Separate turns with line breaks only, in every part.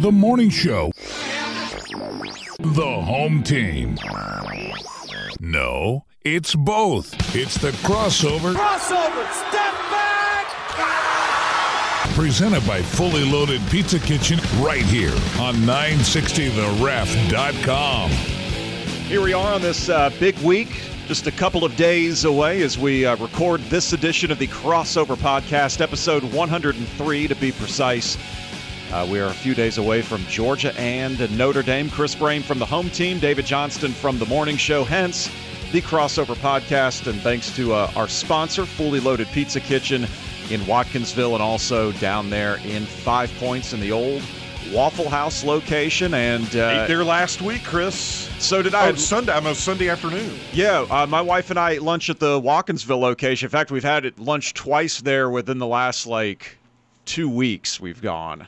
The morning show. The home team. No, it's both. It's the crossover.
Crossover, step back!
Presented by Fully Loaded Pizza Kitchen right here on 960theref.com.
Here we are on this uh, big week, just a couple of days away as we uh, record this edition of the Crossover Podcast, episode 103 to be precise. Uh, we are a few days away from Georgia and Notre Dame. Chris Brame from the home team, David Johnston from the morning show, hence the Crossover Podcast. And thanks to uh, our sponsor, Fully Loaded Pizza Kitchen in Watkinsville and also down there in Five Points in the old Waffle House location. And uh,
Ate there last week, Chris.
so did I.
Oh, Sunday, almost Sunday afternoon.
Yeah, uh, my wife and I ate lunch at the Watkinsville location. In fact, we've had it lunch twice there within the last like two weeks. We've gone.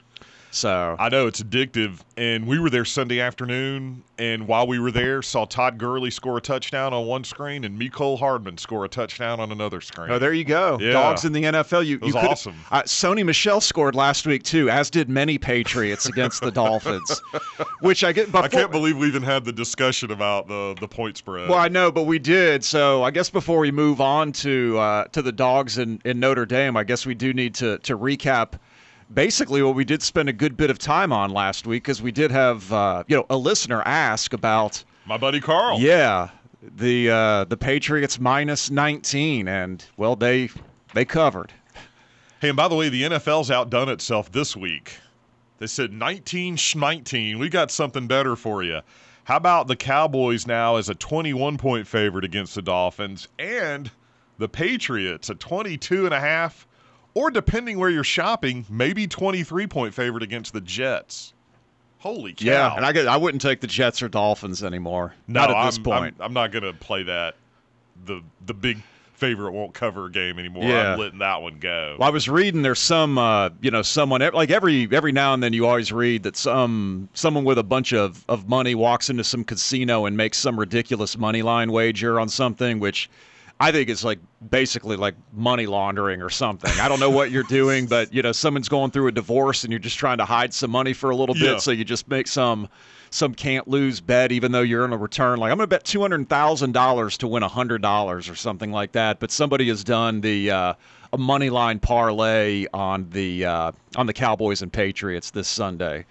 So
I know it's addictive, and we were there Sunday afternoon, and while we were there, saw Todd Gurley score a touchdown on one screen and Mecole Hardman score a touchdown on another screen.
Oh, there you go.
Yeah.
Dogs in the NFL. You,
It was
you
awesome.
Uh, Sony Michel scored last week too, as did many Patriots against the Dolphins. Which I get. Before,
I can't believe we even had the discussion about the the point spread.
Well, I know, but we did. So I guess before we move on to uh, to the dogs in, in Notre Dame, I guess we do need to to recap basically what we did spend a good bit of time on last week because we did have uh, you know a listener ask about
My buddy Carl.
yeah the uh, the Patriots minus 19 and well they they covered.
Hey, and by the way, the NFL's outdone itself this week. They said 19 19. We got something better for you. How about the Cowboys now as a 21 point favorite against the Dolphins and the Patriots a 22 and a half or depending where you're shopping, maybe 23 point favorite against the Jets. Holy cow.
Yeah, and I get, I wouldn't take the Jets or Dolphins anymore.
no,
not at this
I'm,
point.
I'm, I'm not going to play that the the big favorite won't cover game anymore.
Yeah.
I'm letting that one go.
Well, I was reading there's some, uh, you know, someone like every every now and then you always read that some someone with a bunch of, of money walks into some casino and makes some ridiculous money line wager on something, which I think it's like basically like money laundering or something. I don't know what you're doing, but you know, someone's going through a divorce and you're just trying to hide some money for a little bit,
Yeah.
so you just make some some can't lose bet, even though you're in a return. Like I'm gonna bet two hundred thousand dollars to win hundred dollars or something like that. But somebody has done the uh, a money line parlay on the uh, on the Cowboys and Patriots this Sunday.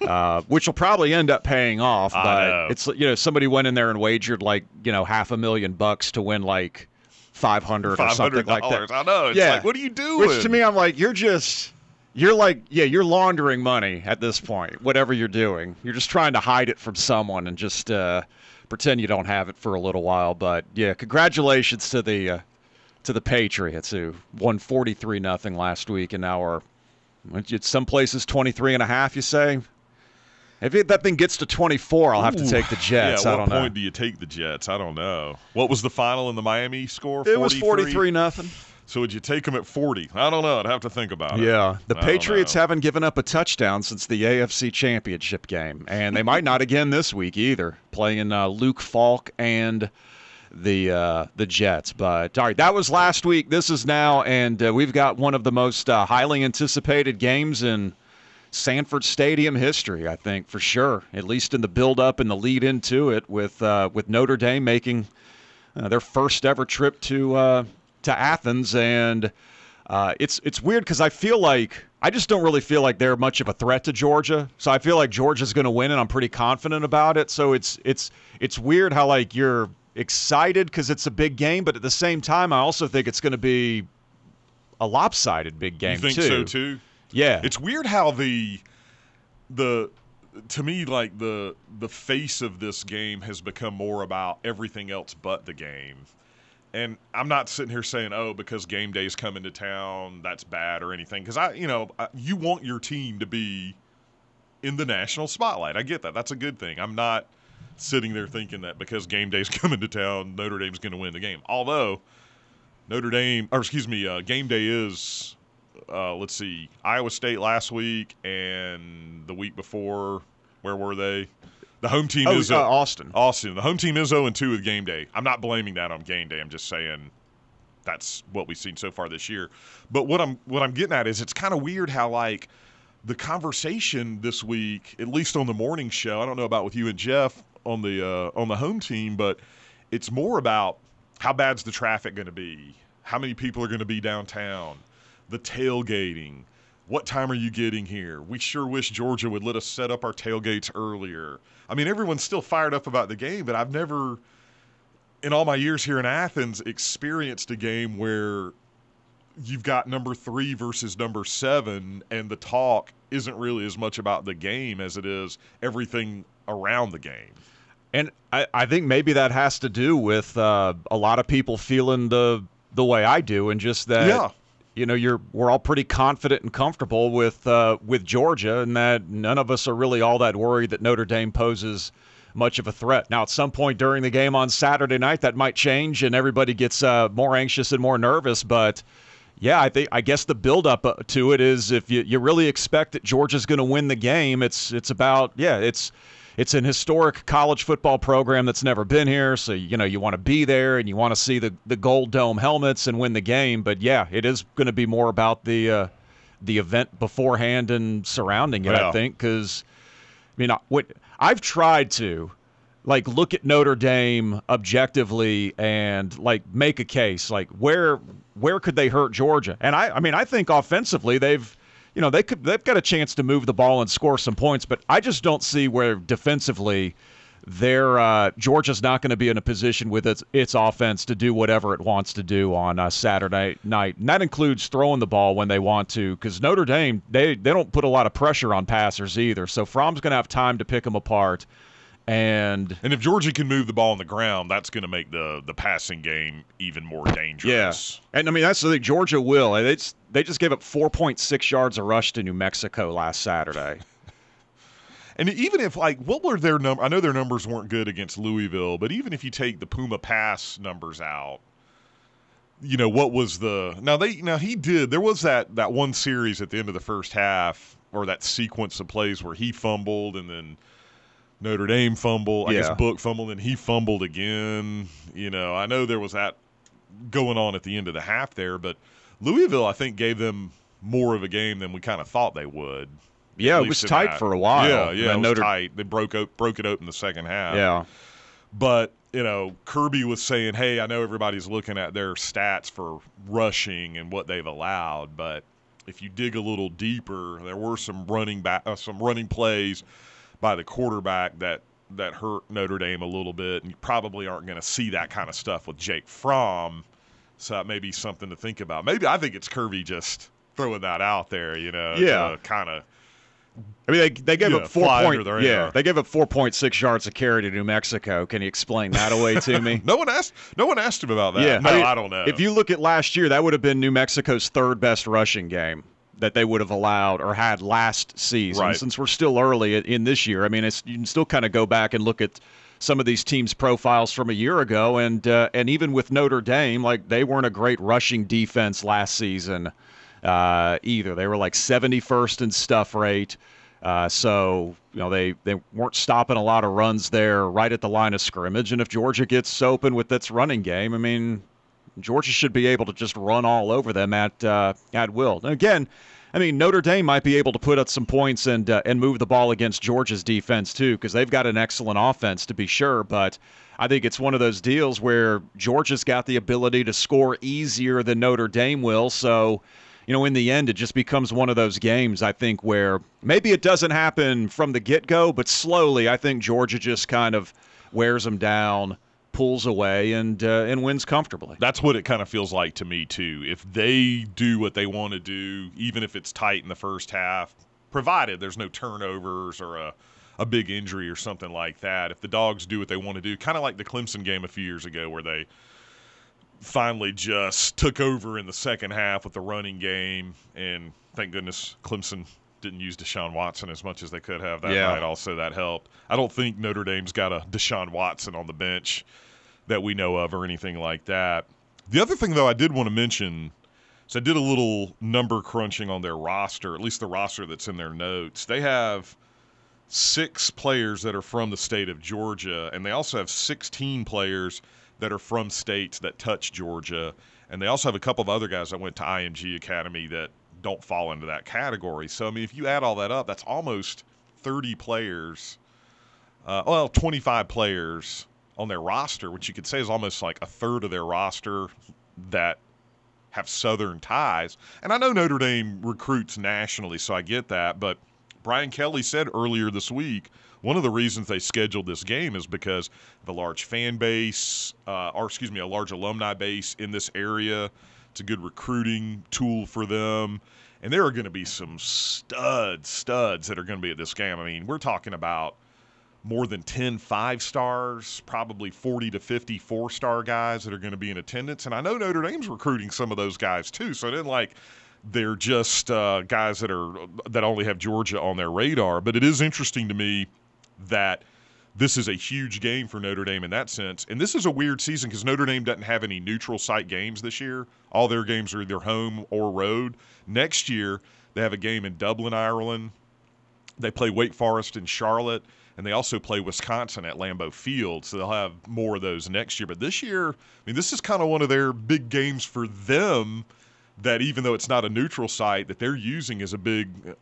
Uh, which will probably end up paying off,
I
but
know.
it's you know somebody went in there and wagered like you know half a million bucks to win like five hundred or something like that.
I know. It's
Yeah.
like, what are you doing?
Which to me, I'm like, you're just, you're like, yeah, you're laundering money at this point, whatever you're doing. You're just trying to hide it from someone and just uh, pretend you don't have it for a little while. But yeah, congratulations to the uh, to the Patriots who won 43 nothing last week and now are, it's some places 23 and a half, you say? If it, that thing gets to 24, I'll have to take the Jets.
Yeah,
I
at
don't
what point do you take the Jets? I don't know. What was the final in the Miami score?
It was 43 nothing.
So would you take them at 40? I don't know. I'd have to think about it.
Yeah, the
I
Patriots haven't given up a touchdown since the AFC Championship game, and they might not again this week either. Playing uh, Luke Falk and the uh, the Jets. But all right, that was last week. This is now, and uh, we've got one of the most uh, highly anticipated games in Sanford Stadium history. I think for sure, at least in the build up and the lead into it, with uh, with Notre Dame making uh, their first ever trip to uh, to Athens, and uh, it's it's weird because I feel like I just don't really feel like they're much of a threat to Georgia. So I feel like Georgia's going to win, and I'm pretty confident about it. So it's it's it's weird how like you're excited because it's a big game, but at the same time, I also think it's going to be a lopsided big game
You think
too.
so too?
Yeah,
It's weird how the the to me like the the face of this game has become more about everything else but the game. And I'm not sitting here saying, "Oh, because game day's coming to town, that's bad or anything." Because I, you know, I, you want your team to be in the national spotlight. I get that. That's a good thing. I'm not sitting there thinking that because game day's coming to town, Notre Dame's going to win the game. Although Notre Dame, or excuse me, uh, game day is, uh, let's see, Iowa State last week and the week before. Where were they? The home team
Oh,
is
uh, Austin.
Austin. The home team is 0 2 with game day. I'm not blaming that on game day. I'm just saying that's what we've seen so far this year. But what I'm what I'm getting at is it's kind of weird how like the conversation this week, at least on the morning show, I don't know about with you and Jeff on the uh, on the home team, but it's more about how bad's the traffic going to be, how many people are going to be downtown, the tailgating. What time are you getting here? We sure wish Georgia would let us set up our tailgates earlier. I mean, everyone's still fired up about the game, but I've never, in all my years here in Athens, experienced a game where you've got number three versus number seven, and the talk isn't really as much about the game as it is everything around the game.
And I, I think maybe that has to do with uh, a lot of people feeling the the way I do, and just that
Yeah.
You know you're we're all pretty confident and comfortable with uh, with Georgia, and that none of us are really all that worried that Notre Dame poses much of a threat. Now, at some point during the game on Saturday night, that might change, and everybody gets uh, more anxious and more nervous, but. Yeah, I think I guess the buildup uh, to it is if you, you really expect that Georgia's going to win the game, it's it's about yeah, it's it's an historic college football program that's never been here, so you know you want to be there and you want to see the the gold dome helmets and win the game. But yeah, it is going to be more about the uh, the event beforehand and surrounding it.
Yeah.
I think because I mean, what I've tried to like look at Notre Dame objectively and like make a case like where where could they hurt Georgia? And I I mean I think offensively they've you know they could they've got a chance to move the ball and score some points, but I just don't see where defensively they're uh, Georgia's not going to be in a position with its its offense to do whatever it wants to do on uh, Saturday night, and that includes throwing the ball when they want to. Because Notre Dame they they don't put a lot of pressure on passers either, so Fromm's going to have time to pick them apart. And
And if Georgia can move the ball on the ground, that's going to make the the passing game even more dangerous.
Yeah, and I mean that's the thing. Georgia will. They just, they just gave up 4.6 yards a rush to New Mexico last Saturday.
And even if like what were their number? I know their numbers weren't good against Louisville, but even if you take the Puma pass numbers out, you know what was the now they now he did there was that that one series at the end of the first half or that sequence of plays where he fumbled and then Notre Dame fumbled. I
Yeah.
guess Book fumbled and he fumbled again. You know, I know there was that going on at the end of the half there, but Louisville I think gave them more of a game than we kind of thought they would.
Yeah, it was tight
that.
for a while.
Yeah, yeah, it was
Notre-
tight. They broke o- broke it open the second half.
Yeah.
but you know, Kirby was saying, "Hey, I know everybody's looking at their stats for rushing and what they've allowed, but if you dig a little deeper, there were some running back, uh, some running plays by the quarterback that that hurt Notre Dame a little bit, and you probably aren't going to see that kind of stuff with Jake Fromm. So that may be something to think about. Maybe I think it's Kirby just throwing that out there, you know,
Yeah.
kind of
I mean, they, they gave
Yeah,
up four point. Yeah, they gave up four point six yards a carry to New Mexico. Can you explain that away to me?
No one asked. No one asked him about that.
Yeah,
no,
I mean,
I don't know.
If you look at last year, that would have been New Mexico's third best rushing game that they would have allowed or had last season.
Right.
Since we're still early in- this year, I mean, it's, you can still kind of go back and look at some of these teams' profiles from a year ago, and uh, and even with Notre Dame, like they weren't a great rushing defense last season uh, either. They were like 71st in stuff rate. Uh, so you know they, they weren't stopping a lot of runs there right at the line of scrimmage. And if Georgia gets open with its running game, I mean, Georgia should be able to just run all over them at uh, at will. And again, I mean Notre Dame might be able to put up some points and uh, and move the ball against Georgia's defense too because they've got an excellent offense to be sure. But I think it's one of those deals where Georgia's got the ability to score easier than Notre Dame will. So you know, in the end, it just becomes one of those games, I think, where maybe it doesn't happen from the get go, but slowly, I think Georgia just kind of wears them down, pulls away, and uh, and wins comfortably.
That's what it kind of feels like to me too. If they do what they want to do, even if it's tight in the first half, provided there's no turnovers or a a big injury or something like that. If the dogs do what they want to do, kind of like the Clemson game a few years ago where they finally just took over in the second half with the running game and thank goodness Clemson didn't use Deshaun Watson as much as they could have that
Yeah.
night also that helped. I don't think Notre Dame's got a Deshaun Watson on the bench that we know of or anything like that. The other thing, though, I did want to mention is I did a little number crunching on their roster, at least the roster that's in their notes. They have six players that are from the state of Georgia, and they also have 16 players that are from states that touch Georgia. And they also have a couple of other guys that went to IMG Academy that don't fall into that category. So I mean, if you add all that up, that's almost 30 players. Uh, well, 25 players on their roster, which you could say is almost like a third of their roster that have Southern ties. And I know Notre Dame recruits nationally, so I get that. But Brian Kelly said earlier this week one of the reasons they scheduled this game is because a large fan base, uh, or excuse me, a large alumni base in this area. It's a good recruiting tool for them. And there are going to be some studs, studs that are going to be at this game. I mean, we're talking about more than 10 five stars, probably 40 to 50 four star guys that are going to be in attendance. And I know Notre Dame's recruiting some of those guys too. So it isn't like they're just uh, guys that are that only have Georgia on their radar. But it is interesting to me that this is a huge game for Notre Dame in that sense. And this is a weird season because Notre Dame doesn't have any neutral site games this year. All their games are either home or road. Next year, they have a game in Dublin, Ireland. They play Wake Forest in Charlotte and they also play Wisconsin at Lambeau Field, so they'll have more of those next year. But this year, I mean, this is kind of one of their big games for them. That even though it's not a neutral site, that they're using as a big uh,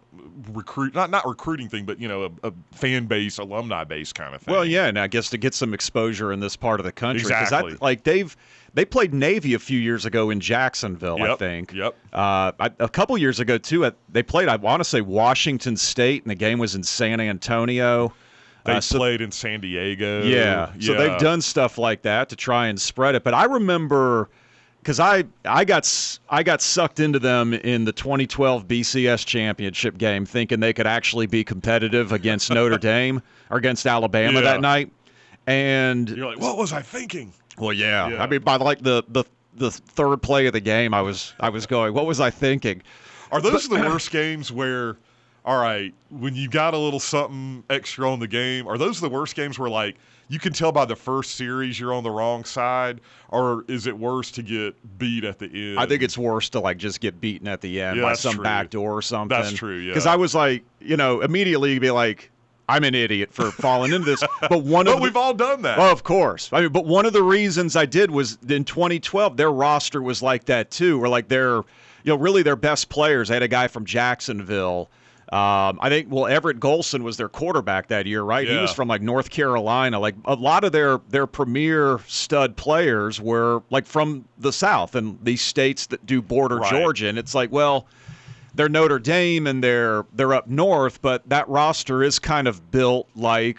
recruit not not recruiting thing, but you know a, a fan base, alumni base kind of thing.
Well, yeah, and I guess to get some exposure in this part of the country,
exactly.
I, like they've they played Navy a few years ago in Jacksonville,
yep,
I think.
Yep.
Uh, I, a couple years ago too, they played. I want to say Washington State, and the game was in San Antonio.
They
Uh,
played in San Diego.
Yeah. So they've done stuff like that to try and spread it. But I remember because I I got I got sucked into them in the 2012 BCS championship game, thinking they could actually be competitive against Notre Dame or against Alabama
Yeah.
that night. And
You're like, what was I thinking?
well, yeah.
Yeah.
I mean, by like the the the third play of the game, I was I was going, what was I thinking?
Are those the worst games where, all right, when you got a little something extra on the game, are those the worst games where, like, you can tell by the first series you're on the wrong side? Or is it worse to get beat at the end?
I think it's worse to like just get beaten at the end
Yeah,
by some
true.
back door or something.
That's true, yeah.
Because I was like, you know, immediately you'd be like, I'm an idiot for falling into this. But one
But
of the,
we've all done that.
Oh, of course. I mean, but one of the reasons I did was in 2012, their roster was like that too. Where like their, you know, really their best players. They had a guy from Jacksonville. Um, I think well, Everett Golson was their quarterback that year, right? He was from like North Carolina. Like a lot of their their premier stud players were like from the South and these states that do border
Right.
Georgia. And it's like, well, they're Notre Dame and they're they're up north, but that roster is kind of built like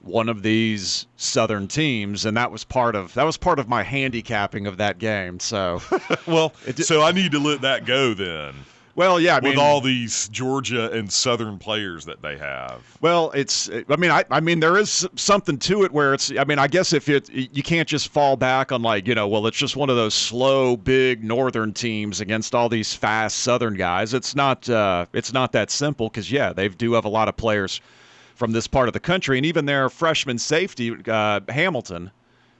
one of these southern teams, and that was part of that was part of my handicapping of that game. So,
well, it, so I need to let that go then.
Well, yeah, I mean,
with all these Georgia and Southern players that they have.
well, it's I mean, I I mean, there is something to it where it's I mean, I guess if it you can't just fall back on like you know, well, it's just one of those slow, big northern teams against all these fast southern guys. It's not uh, it's not that simple because yeah, they do have a lot of players from this part of the country, and even their freshman safety uh, Hamilton,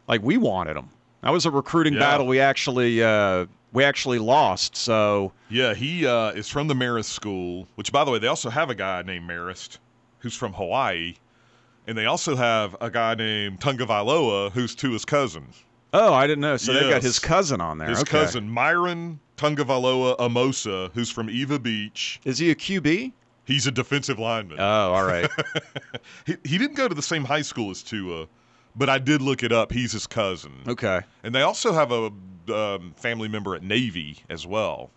like we wanted him. That was a recruiting
Yeah.
battle we actually uh, we actually lost. So
Yeah, he uh, is from the Marist School, which, by the way, they also have a guy named Marist who's from Hawaii. And they also have a guy named Tunga who's who's his cousin.
oh, I didn't know. So they've got his cousin on there.
His
Okay.
cousin, Myron Tagovailoa-Amosa, who's from Ewa Beach.
is he a QB?
He's a defensive lineman.
Oh, all right.
he, he didn't go to the same high school as Tua, but I did look it up. He's his cousin.
okay.
And they also have a um, family member at Navy as well.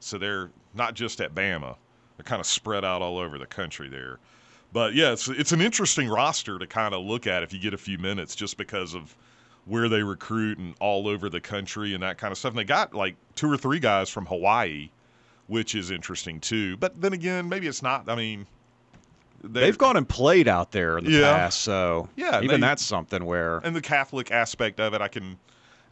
So they're not just at Bama. They're kind of spread out all over the country there. But yeah, it's, it's an interesting roster to kind of look at if you get a few minutes just because of where they recruit and all over the country and that kind of stuff. And they got like two or three guys from Hawaii, which is interesting too. But then again, maybe it's not. I mean, they're-
They've gone and played out there in the
Yeah.
past, so
Yeah,
even
they-
that's something where
and the Catholic aspect of it, I can,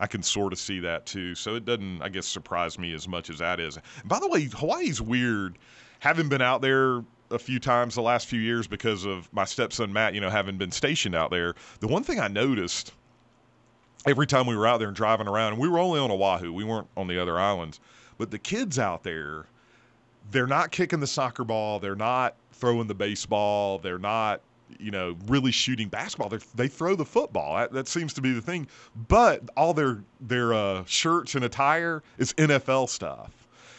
I can sort of see that too. So it doesn't, I guess, surprise me as much as that is. By the way, Hawaii's weird. Having been out there a few times the last few years because of my stepson Matt, you know, having been stationed out there, the one thing I noticed every time we were out there and driving around, and we were only on Oahu, we weren't on the other islands, but the kids out there, they're not kicking the soccer ball, they're not throwing the baseball, they're not, you know, really shooting basketball. They're, they throw the football. That, that seems to be the thing. But all their their uh, shirts and attire is NFL stuff.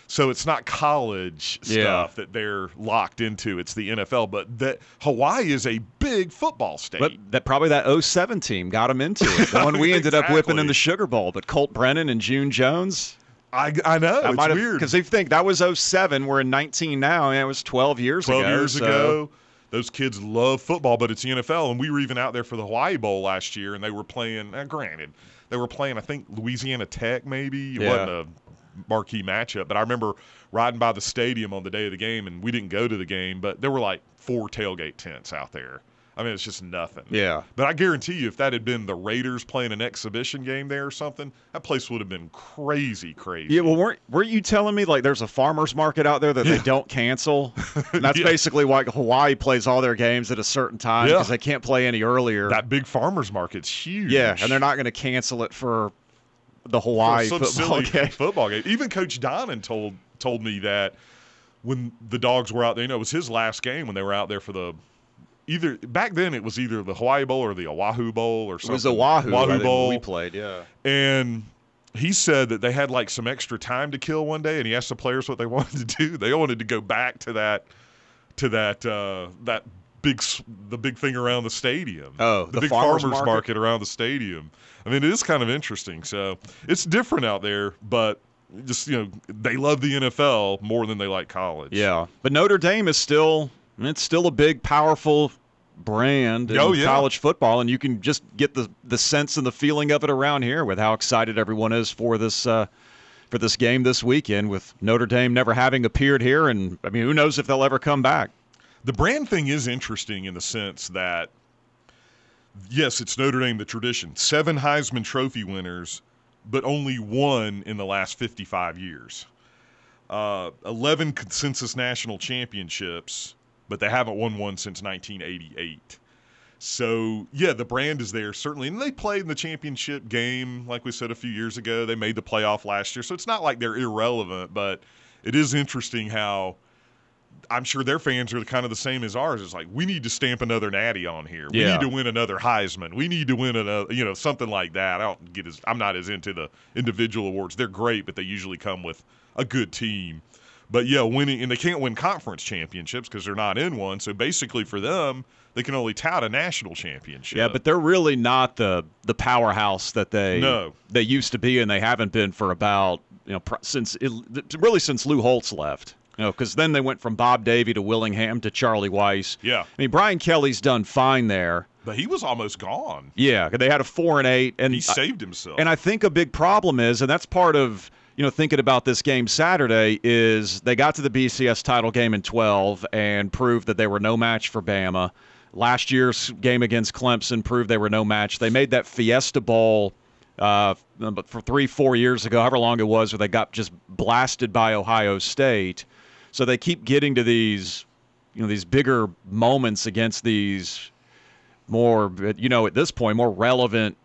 So it's not college
Yeah.
stuff that they're locked into. It's the NFL. But that Hawaii is a big football state.
But that probably that 07 team got them into it. The one we ended up whipping in the Sugar Bowl. But Colt Brennan and June Jones.
I, I know
That
it's weird.
because they think that was 07. We're in 19 now, and it was 12 years
12
ago.
years
so-
ago. Those kids love football, but it's the NFL, and we were even out there for the Hawaii Bowl last year, and they were playing. Granted, they were playing. I think Louisiana Tech, maybe it
Yeah.
wasn't a marquee matchup, but I remember riding by the stadium on the day of the game, and we didn't go to the game, but there were like four tailgate tents out there. I mean, it's just nothing.
Yeah.
But I guarantee you, if that had been the Raiders playing an exhibition game there or something, that place would have been crazy, crazy.
Yeah, well, weren't weren't you telling me like there's a farmers market out there that they don't cancel? And that's
Yeah.
basically why Hawaii plays all their games at a certain time
Yeah.
because they can't play any earlier.
that big farmers market's huge.
yeah, and they're not going to cancel it for the
for
Hawaii
some
football game.
football game. Even Coach Donnan told told me that when the dogs were out there, you know, it was his last game when they were out there for the either back then it was either the Hawaii Bowl or the Oahu Bowl or something.
It was Oahu,
Oahu Bowl.
we played. Yeah,
And he said that they had like some extra time to kill one day, and he asked the players what they wanted to do. They wanted to go back to that to that uh, that big the big thing around the stadium.
Oh,
the,
the
big
farmers
farmers,
market?
market? around the stadium. I mean, it is kind of interesting. So it's different out there, but just you know, they love the NFL more than they like college.
yeah. But Notre Dame is still it's still a big, powerful brand in
Oh, yeah.
college football, and you can just get the the sense and the feeling of it around here with how excited everyone is for this. Uh, for this game this weekend, with Notre Dame never having appeared here, and I mean, who knows if they'll ever come back?
The brand thing is interesting in the sense that, yes, it's Notre Dame, the tradition. Seven Heisman Trophy winners, but only one in the last 55 years. Uh, 11 consensus national championships, but they haven't won one since 1988. So, yeah, the brand is there, certainly. And they played in the championship game, like we said a few years ago. They made the playoff last year. So it's not like they're irrelevant, but it is interesting how I'm sure their fans are kind of the same as ours. It's like we need to stamp another natty on here. We
Yeah.
need to win another Heisman. We need to win another, you know, something like that. I don't get as I'm not as into the individual awards. They're great, but they usually come with a good team. But yeah, winning and they can't win conference championships because they're not in one. So basically, for them, they can only tout a national championship.
Yeah, but they're really not the the powerhouse that they
No.
they used to be, and they haven't been for about you know since it, really since Lou Holtz left. You know, because then they went from Bob Davie to Willingham to Charlie Weis.
Yeah.
I mean Brian Kelly's done fine there.
but he was almost gone.
Yeah, they had a four and eight, and
He saved himself.
and I think a big problem is, and that's part of you know thinking about this game Saturday is they got to the BCS title game in 12 and proved that they were no match for Bama. Last year's game against Clemson proved they were no match. They made that Fiesta Bowl. Uh, for three, four years ago, however long it was, where they got just blasted by Ohio State. So they keep getting to these, you know, these bigger moments against these more, you know, at this point, more relevant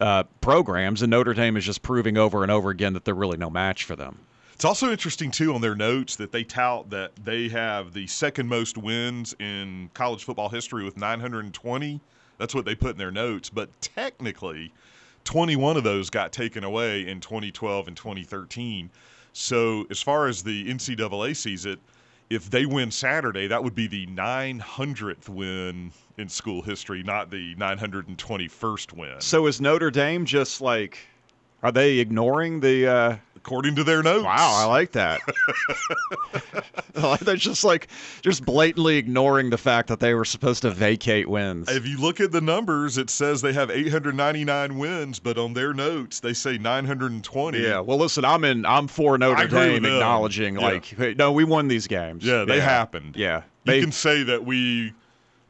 uh, programs, and Notre Dame is just proving over and over again that they're really no match for them.
It's also interesting too on their notes that they tout that they have the second most wins in college football history with 920. That's what they put in their notes, but technically 21 of those got taken away in 2012 and 2013. So as far as the NCAA sees it, if they win Saturday, that would be the 900th win in school history, not the 921st win.
So is Notre Dame just like, are they ignoring the? Uh,
According to their notes.
wow, I like that. They're just like, just blatantly ignoring the fact that they were supposed to vacate wins.
If you look at the numbers, it says they have 899 wins, but on their notes they say 920.
Yeah, well, listen, I'm in. I'm for Notre Dame acknowledging,
Yeah.
like, hey, no, we won these games.
Yeah, they happened.
Yeah,
you
they
can say that we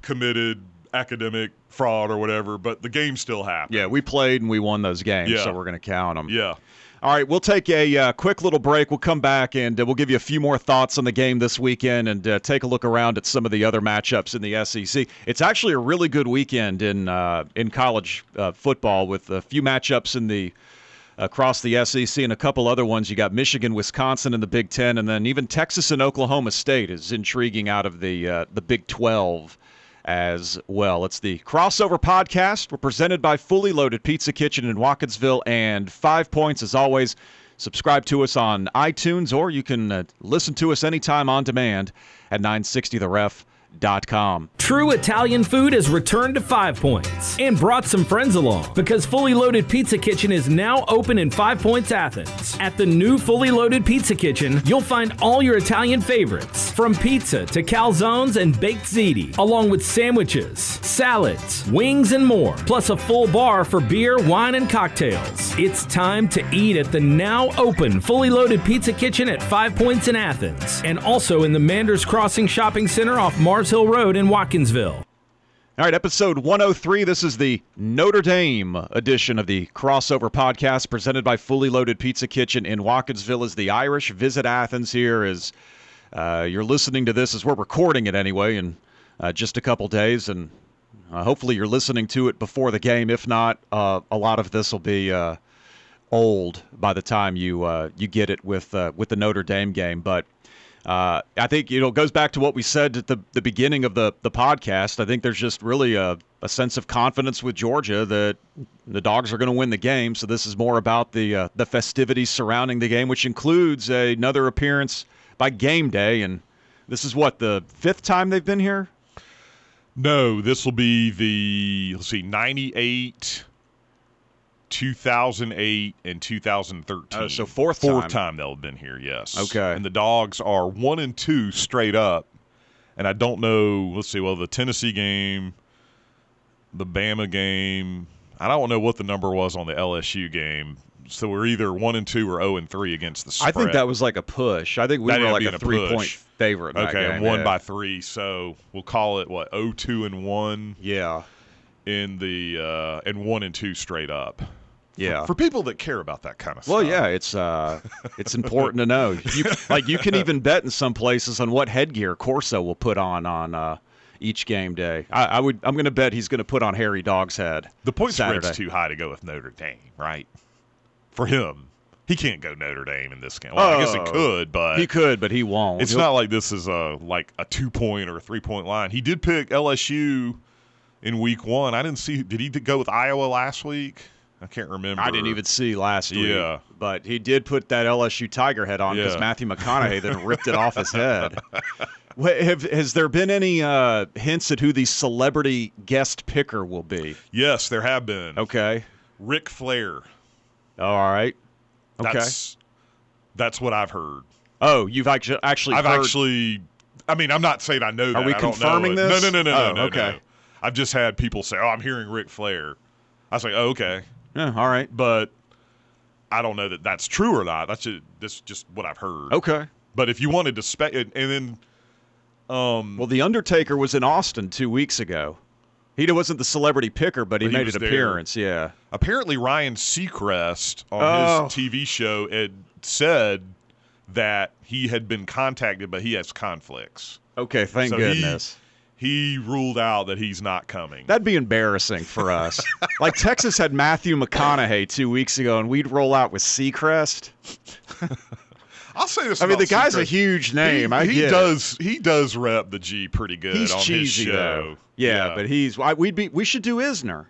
committed academic fraud or whatever, but the game still happened.
yeah we played and we won those games,
Yeah.
so we're going to count them.
Yeah.
All right, we'll take a uh, quick little break. We'll come back and uh, we'll give you a few more thoughts on the game this weekend and uh, take a look around at some of the other matchups in the SEC. It's actually a really good weekend in uh, in college uh, football with a few matchups in the across the SEC and a couple other ones. You got Michigan, Wisconsin in the Big Ten, and then even Texas and Oklahoma State is intriguing out of the uh, the Big Twelve as well. It's the crossover podcast. We're presented by Fully Loaded Pizza Kitchen in Watkinsville and Five Points as always. Subscribe to us on iTunes, or you can uh, listen to us anytime on demand at 960theref.com.
True Italian food has returned to Five Points and brought some friends along because Fully Loaded Pizza Kitchen is now open in Five Points, Athens. At the new Fully Loaded Pizza Kitchen, you'll find all your Italian favorites, from pizza to calzones and baked ziti, along with sandwiches, salads, wings, and more, plus a full bar for beer, wine, and cocktails. It's time to eat at the now open Fully Loaded Pizza Kitchen at Five Points in Athens, and also in the Manders Crossing Shopping Center off Mars Hill Road in Watkinsville.
All right, episode 103. This is the Notre Dame edition of the crossover podcast presented by Fully Loaded Pizza Kitchen in Watkinsville. As the Irish visit Athens here, as uh, you're listening to this, as we're recording it anyway, in uh, just a couple days, and uh, hopefully you're listening to it before the game. If not, uh, a lot of this will be uh, old by the time you uh, you get it with with the Notre Dame game, but. Uh, I think you know it goes back to what we said at the, the beginning of the, the podcast. I think there's just really a, a sense of confidence with Georgia that the dogs are going to win the game. So this is more about the uh, the festivities surrounding the game, which includes a, another appearance by game day. And this is what the fifth time they've been here.
No, this will be the let's see, ninety eight. 2008 and 2013.
Oh, so fourth
fourth
time.
time they'll have been here. Yes.
Okay.
And the dogs are one and two straight up, and I don't know. Let's see. Well, the Tennessee game, the Bama game. I don't know what the number was on the LSU game. So we're either one and two or zero and three against the spread.
I think that was like a push. I think we
That
were like a three point
push.
favorite. in that
okay, and won
yeah.
by three. So we'll call it what 0-2 and one
yeah,
in the uh, and one and two straight up.
Yeah.
For people that care about that kind of
Well,
stuff.
Well, yeah, it's uh, it's important to know. You, like you can even bet in some places on what headgear Corso will put on on uh, each game day. I, I would. I'm going to bet he's going to put on Hairy Dawg's head.
The point spread's too high to go with Notre Dame, right? For him, he can't go Notre Dame in this game. Well, I guess he
Oh.
could, but
He could, but he won't.
it's
He'll-
not like this is a like a two point or a three point line. He did pick LSU in week one. I didn't see. Did he go with Iowa last week? I can't remember.
I didn't even see last week.
Yeah.
But he did put that LSU Tiger head on because
Yeah.
Matthew McConaughey then ripped it off his head. Have, has there been any uh, hints at who the celebrity guest picker will be?
Yes, there have been.
Okay.
Ric Flair.
All right. Okay.
That's that's what I've heard.
oh, you've actu- actually
I've
heard
actually. I mean, I'm not saying I know that.
we
I don't know
confirming this?
No, no, no, no,
Oh,
no, no,
okay.
no. I've just had people say, "Oh, I'm hearing Ric Flair." I was like, "Oh, okay,"
Yeah, all right.
but I don't know that that's true or not. That's just that's just what I've heard.
Okay.
But if you wanted to spec, and then, um,
Well, The Undertaker was in Austin two weeks ago. He wasn't the celebrity picker, but he
But he
made an
there.
appearance. Yeah.
apparently Ryan Seacrest on
Oh.
his TV show had said that he had been contacted, but he has conflicts.
Okay. Thank
So
goodness.
He ruled out that he's not coming.
That'd be embarrassing for us. like Texas had Matthew McConaughey two weeks ago, and we'd roll out with Seacrest.
I'll say this.
I mean, the guy's a huge name.
He,
I
he
get it.
does. He does rep the G pretty good
He's
on
cheesy
his show.
though. Yeah, but he's. I- We'd be. We should do Isner.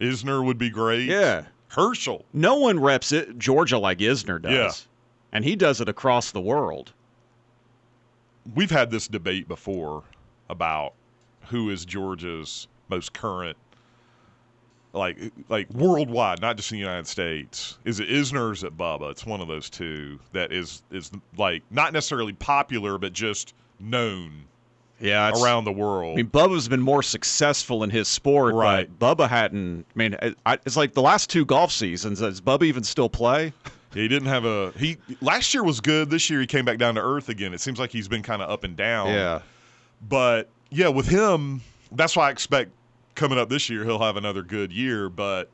Isner would be great.
Yeah.
Herschel.
No one reps it Georgia like Isner does.
Yeah.
And he does it across the world.
We've had this debate before about who is Georgia's most current, like like worldwide, not just in the United States. Is it Isner or is it Bubba? It's one of those two that is is like not necessarily popular, but just known
Yeah,
around the world.
I mean, Bubba's been more successful in his sport,
Right.
but Bubba hadn't. I mean, it's like the last two golf seasons. Does Bubba even still play?
He didn't have a he last year was good. This year he came back down to earth again. It seems like he's been kind of up and down. But yeah, with him, that's why I expect coming up this year he'll have another good year. But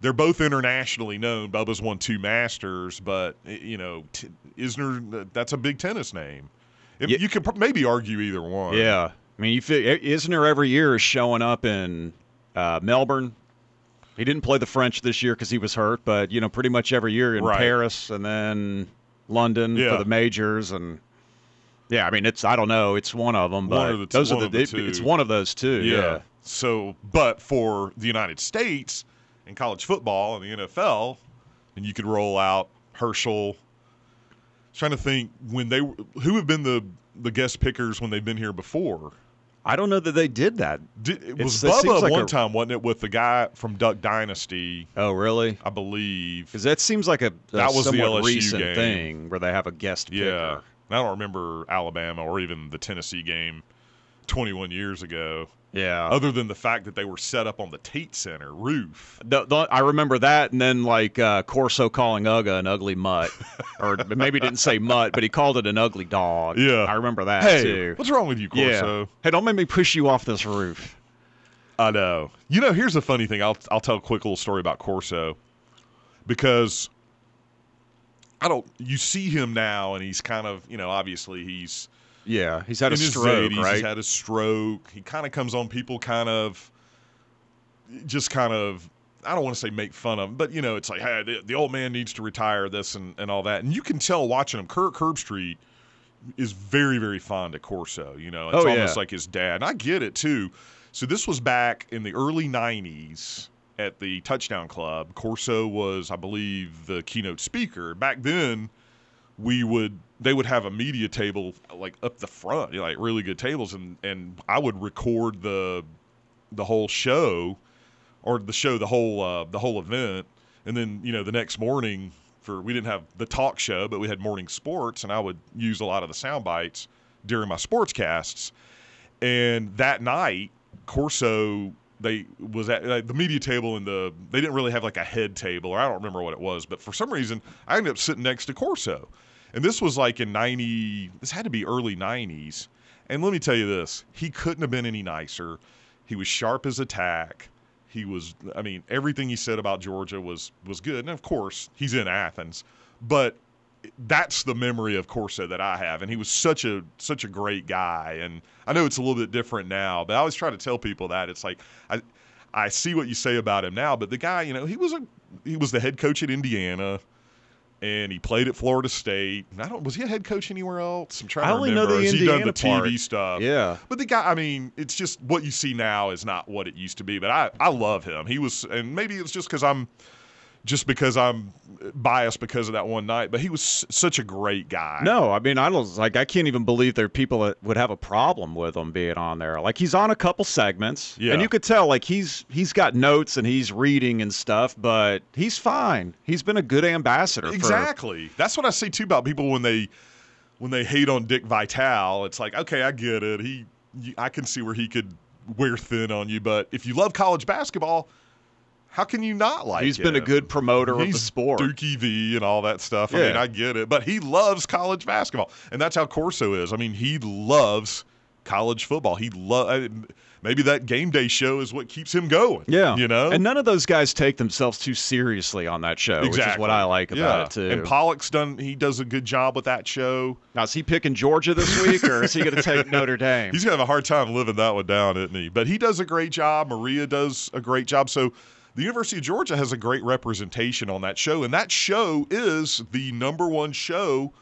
they're both internationally known. Bubba's won two Masters, but you know t- Isner, that's a big tennis name. If-
Yeah.
You could pr- maybe argue either one.
Yeah. I mean, you feel, Isner every year is showing up in uh, Melbourne. He didn't play the French this year because he was hurt, but you know, pretty much every year in
Right.
Paris and then London
Yeah.
for the majors and. Yeah, I mean, it's I don't know, it's one of them,
One
but
of the t-
those
one
are
of
the,
the
it-
two.
it's one of those two.
Yeah.
Yeah,
So, but for the United States and college football and the NFL, and you could roll out Herschel. Trying to think when they who have been the the guest pickers when they've been here before.
I don't know that they did that.
Did, it
It's-
was
it
Bubba
like
one
a-
time, wasn't it, with the guy from Duck Dynasty,
Oh, really?
I believe.
Because that seems like a, a
That was the LSU
recent
game.
thing where they have a guest.
Yeah. And I don't remember Alabama or even the Tennessee game 21 years ago,
Yeah.
other than the fact that they were set up on the Tate Center roof.
The- the- I remember that, and then like uh, Corso calling Uga an ugly mutt, or maybe he didn't say mutt, but he called it an ugly dog.
Yeah.
I remember that
Hey,
too.
what's wrong with you,
yeah.
Corso?
Hey, don't make me push you off this roof.
I know. You know, here's a funny thing. I'll I'll tell a quick little story about Corso because I don't. You see him now, and he's kind of you know obviously he's
Yeah, he's had a stroke,
80s,
right?
He's had a stroke. He kind of comes on people kind of just kind of I don't want to say make fun of him, but you know, it's like, hey, the, the old man needs to retire this and, and all that. And you can tell watching him, Kirk Herbstreit is very, very fond of Corso. You know, it's
Oh,
almost
yeah.
like his dad. And I get it too. So this was back in the early '90s at the Touchdown Club. Corso was, I believe, the keynote speaker. Back then, we would they would have a media table like up the front, you know, like really good tables, and and I would record the the whole show or the show the whole uh, the whole event, and then you know the next morning for we didn't have the talk show, but we had morning sports, and I would use a lot of the sound bites during my sports casts. And that night, Corso they was at like, the media table and the they didn't really have like a head table or I don't remember what it was, but for some reason I ended up sitting next to Corso. And this was like in 90 this had to be early 90s. And let me tell you this, he couldn't have been any nicer. He was sharp as a tack. He was I mean everything he said about Georgia was was good. And of course, he's in Athens, but that's the memory of Corso that I have, and he was such a such a great guy. And I know it's a little bit different now, but I always try to tell people that it's like I I see what you say about him now, but the guy, you know, he was a he was the head coach at Indiana, and he played at Florida State. And I don't was he a head coach anywhere else? I'm trying
I
to
only know the
Has he done
Indiana
the TV
part.
stuff?
Yeah.
But the guy, I mean, it's just what you see now is not what it used to be. But I, I love him. He was, and maybe it's just because I'm, just because I'm biased because of that one night. But he was such a great guy.
No, I mean I don't like I can't even believe there are people that would have a problem with him being on there. Like he's on a couple segments,
Yeah.
and you could tell like he's he's got notes and he's reading and stuff, but he's fine. He's been a good ambassador. for-
Exactly. That's what I say too about people when they when they hate on Dick Vitale. It's like, okay, I get it. He, I can see where he could wear thin on you, but if you love college basketball, how can you not like?
He's been a good promoter of the
He's
sport.
Dookie V and all that stuff. I mean, I get it, but he loves college basketball, and that's how Corso is. I mean, he loves college football. He love. Uh, maybe that game day show is what keeps him going.
Yeah,
you know.
and none of those guys take themselves too seriously on that show, which is what I like about
Yeah.
it too.
And Pollack's done. He does a good job with that show.
now, is he picking Georgia this week, or is he going to take Notre Dame?
He's gonna have a hard time living that one down, isn't he? But he does a great job. Maria does a great job. So the University of Georgia has a great representation on that show, and that show is the number one show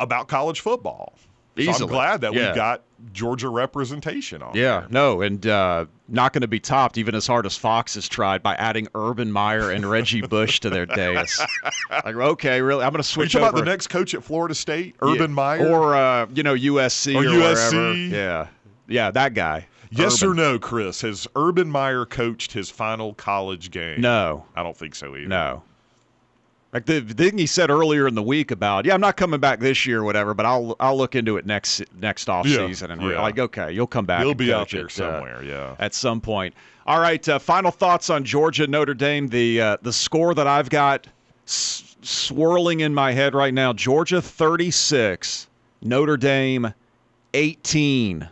about college football. So I'm glad that
Yeah.
we've got Georgia representation on.
Yeah,
there.
no, and uh, not going to be topped even as hard as Fox has tried by adding Urban Meyer and Reggie Bush to their dais. like, okay, really, I'm going to
Are you
switch over.
about the next coach at Florida State,
Yeah,
Urban Meyer?
or uh, you know USC
Or
or,
USC.
wherever. Yeah, yeah, that guy.
Yes
Urban.
or no, Chris? Has Urban Meyer coached his final college game?
No,
I don't think so either.
no. Like the thing he said earlier in the week about, yeah, I'm not coming back this year, or whatever, but I'll I'll look into it next next off
Yeah,
season, and
yeah.
like, okay, you'll come back.
He'll be out there
it, uh,
somewhere. yeah.
at some point. All right, uh, final thoughts on Georgia Notre Dame. The uh, the score that I've got s- swirling in my head right now: Georgia 36, Notre Dame 18.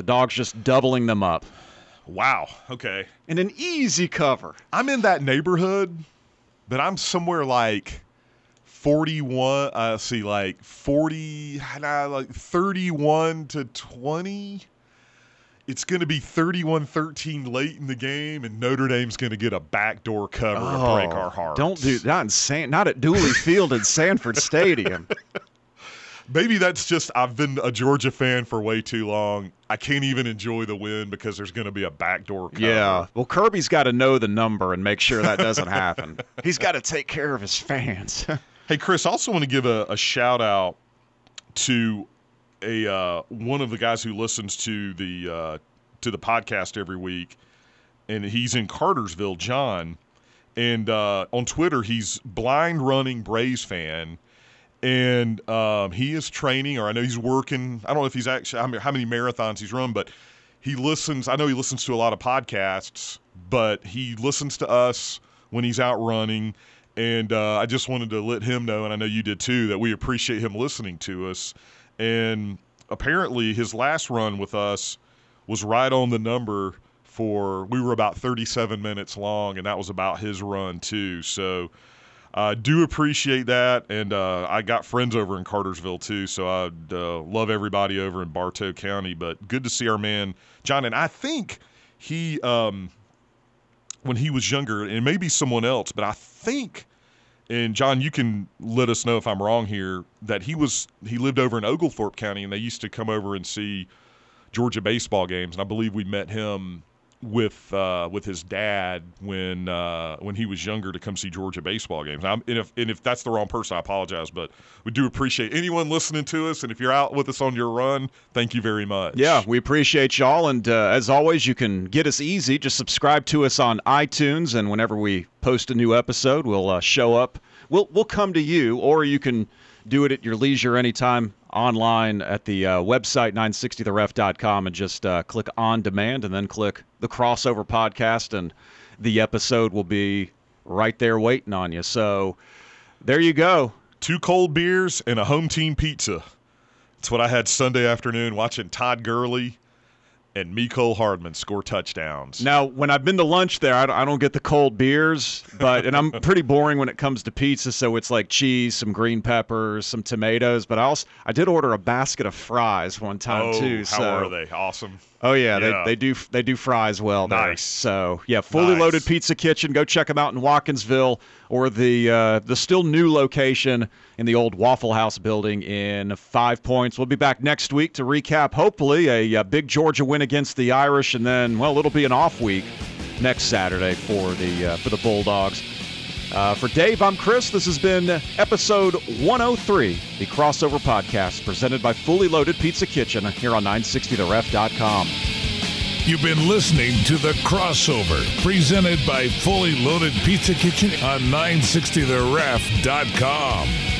The dogs just doubling them up,
Wow. Okay.
and an easy cover.
I'm in that neighborhood, but I'm somewhere like 41. Uh, see, like 40, nah, like 31 to 20. It's going to be 31 13 late in the game, and Notre Dame's going to get a backdoor cover and break our hearts.
Oh, Don't do not in San, not at Dooley Field in Sanford Stadium.
Maybe that's just I've been a Georgia fan for way too long. I can't even enjoy the win because there's going to be a backdoor cover.
Yeah. Well, Kirby's got to know the number and make sure that doesn't happen. He's got to take care of his fans.
Hey, Chris, I also want to give a, a shout out to a uh, one of the guys who listens to the uh, to the podcast every week, and he's in Cartersville, John. And uh, on Twitter, he's blind running Braves fan, and um, he is training, or I know he's working. I don't know if he's actually how many, how many marathons he's run, but he listens. I know he listens to a lot of podcasts, but he listens to us when he's out running. And uh, I just wanted to let him know, and I know you did too, that we appreciate him listening to us. And apparently, his last run with us was right on the number for. We were about 37 minutes long, and that was about his run too. So I do appreciate that, and uh, I got friends over in Cartersville too, so I uh, love everybody over in Bartow County. But good to see our man John, and I think he, um, when he was younger, and maybe someone else, but I think, and John, you can let us know if I'm wrong here, that he was he lived over in Oglethorpe County, and they used to come over and see Georgia baseball games, and I believe we met him with uh, with his dad when uh, when he was younger to come see Georgia baseball games. and if and if that's the wrong person, I apologize, but we do appreciate anyone listening to us. And if you're out with us on your run, thank you very much.
Yeah, we appreciate y'all. And uh, as always, you can get us easy. Just subscribe to us on iTunes, and whenever we post a new episode, we'll uh, show up. We'll we'll come to you, or you can do it at your leisure anytime online at the uh, website 960theref.com and just uh, click on demand and then click the crossover podcast and the episode will be right there waiting on you. So there you go.
Two cold beers and a home team pizza. That's what I had Sunday afternoon watching Todd Gurley and Mecole Hardman score touchdowns.
Now, when I've been to lunch there, I don't get the cold beers, but and I'm pretty boring when it comes to pizza. So it's like cheese, some green peppers, some tomatoes. But I also I did order a basket of fries one time
oh,
too.
How
so.
are they? Awesome.
Oh yeah, yeah, They, they do they do fries well there.
Nice.
So yeah, fully
nice.
loaded pizza kitchen. Go check them out in Watkinsville or the uh, the still new location in the old Waffle House building in Five Points. We'll be back next week to recap hopefully a, a big Georgia win against the Irish, and then well it'll be an off week next Saturday for the uh, for the Bulldogs. Uh, for Dave, I'm Chris. This has been episode 103, the crossover podcast presented by Fully Loaded Pizza Kitchen here on 960theref.com.
You've been listening to the crossover presented by Fully Loaded Pizza Kitchen on 960theref.com.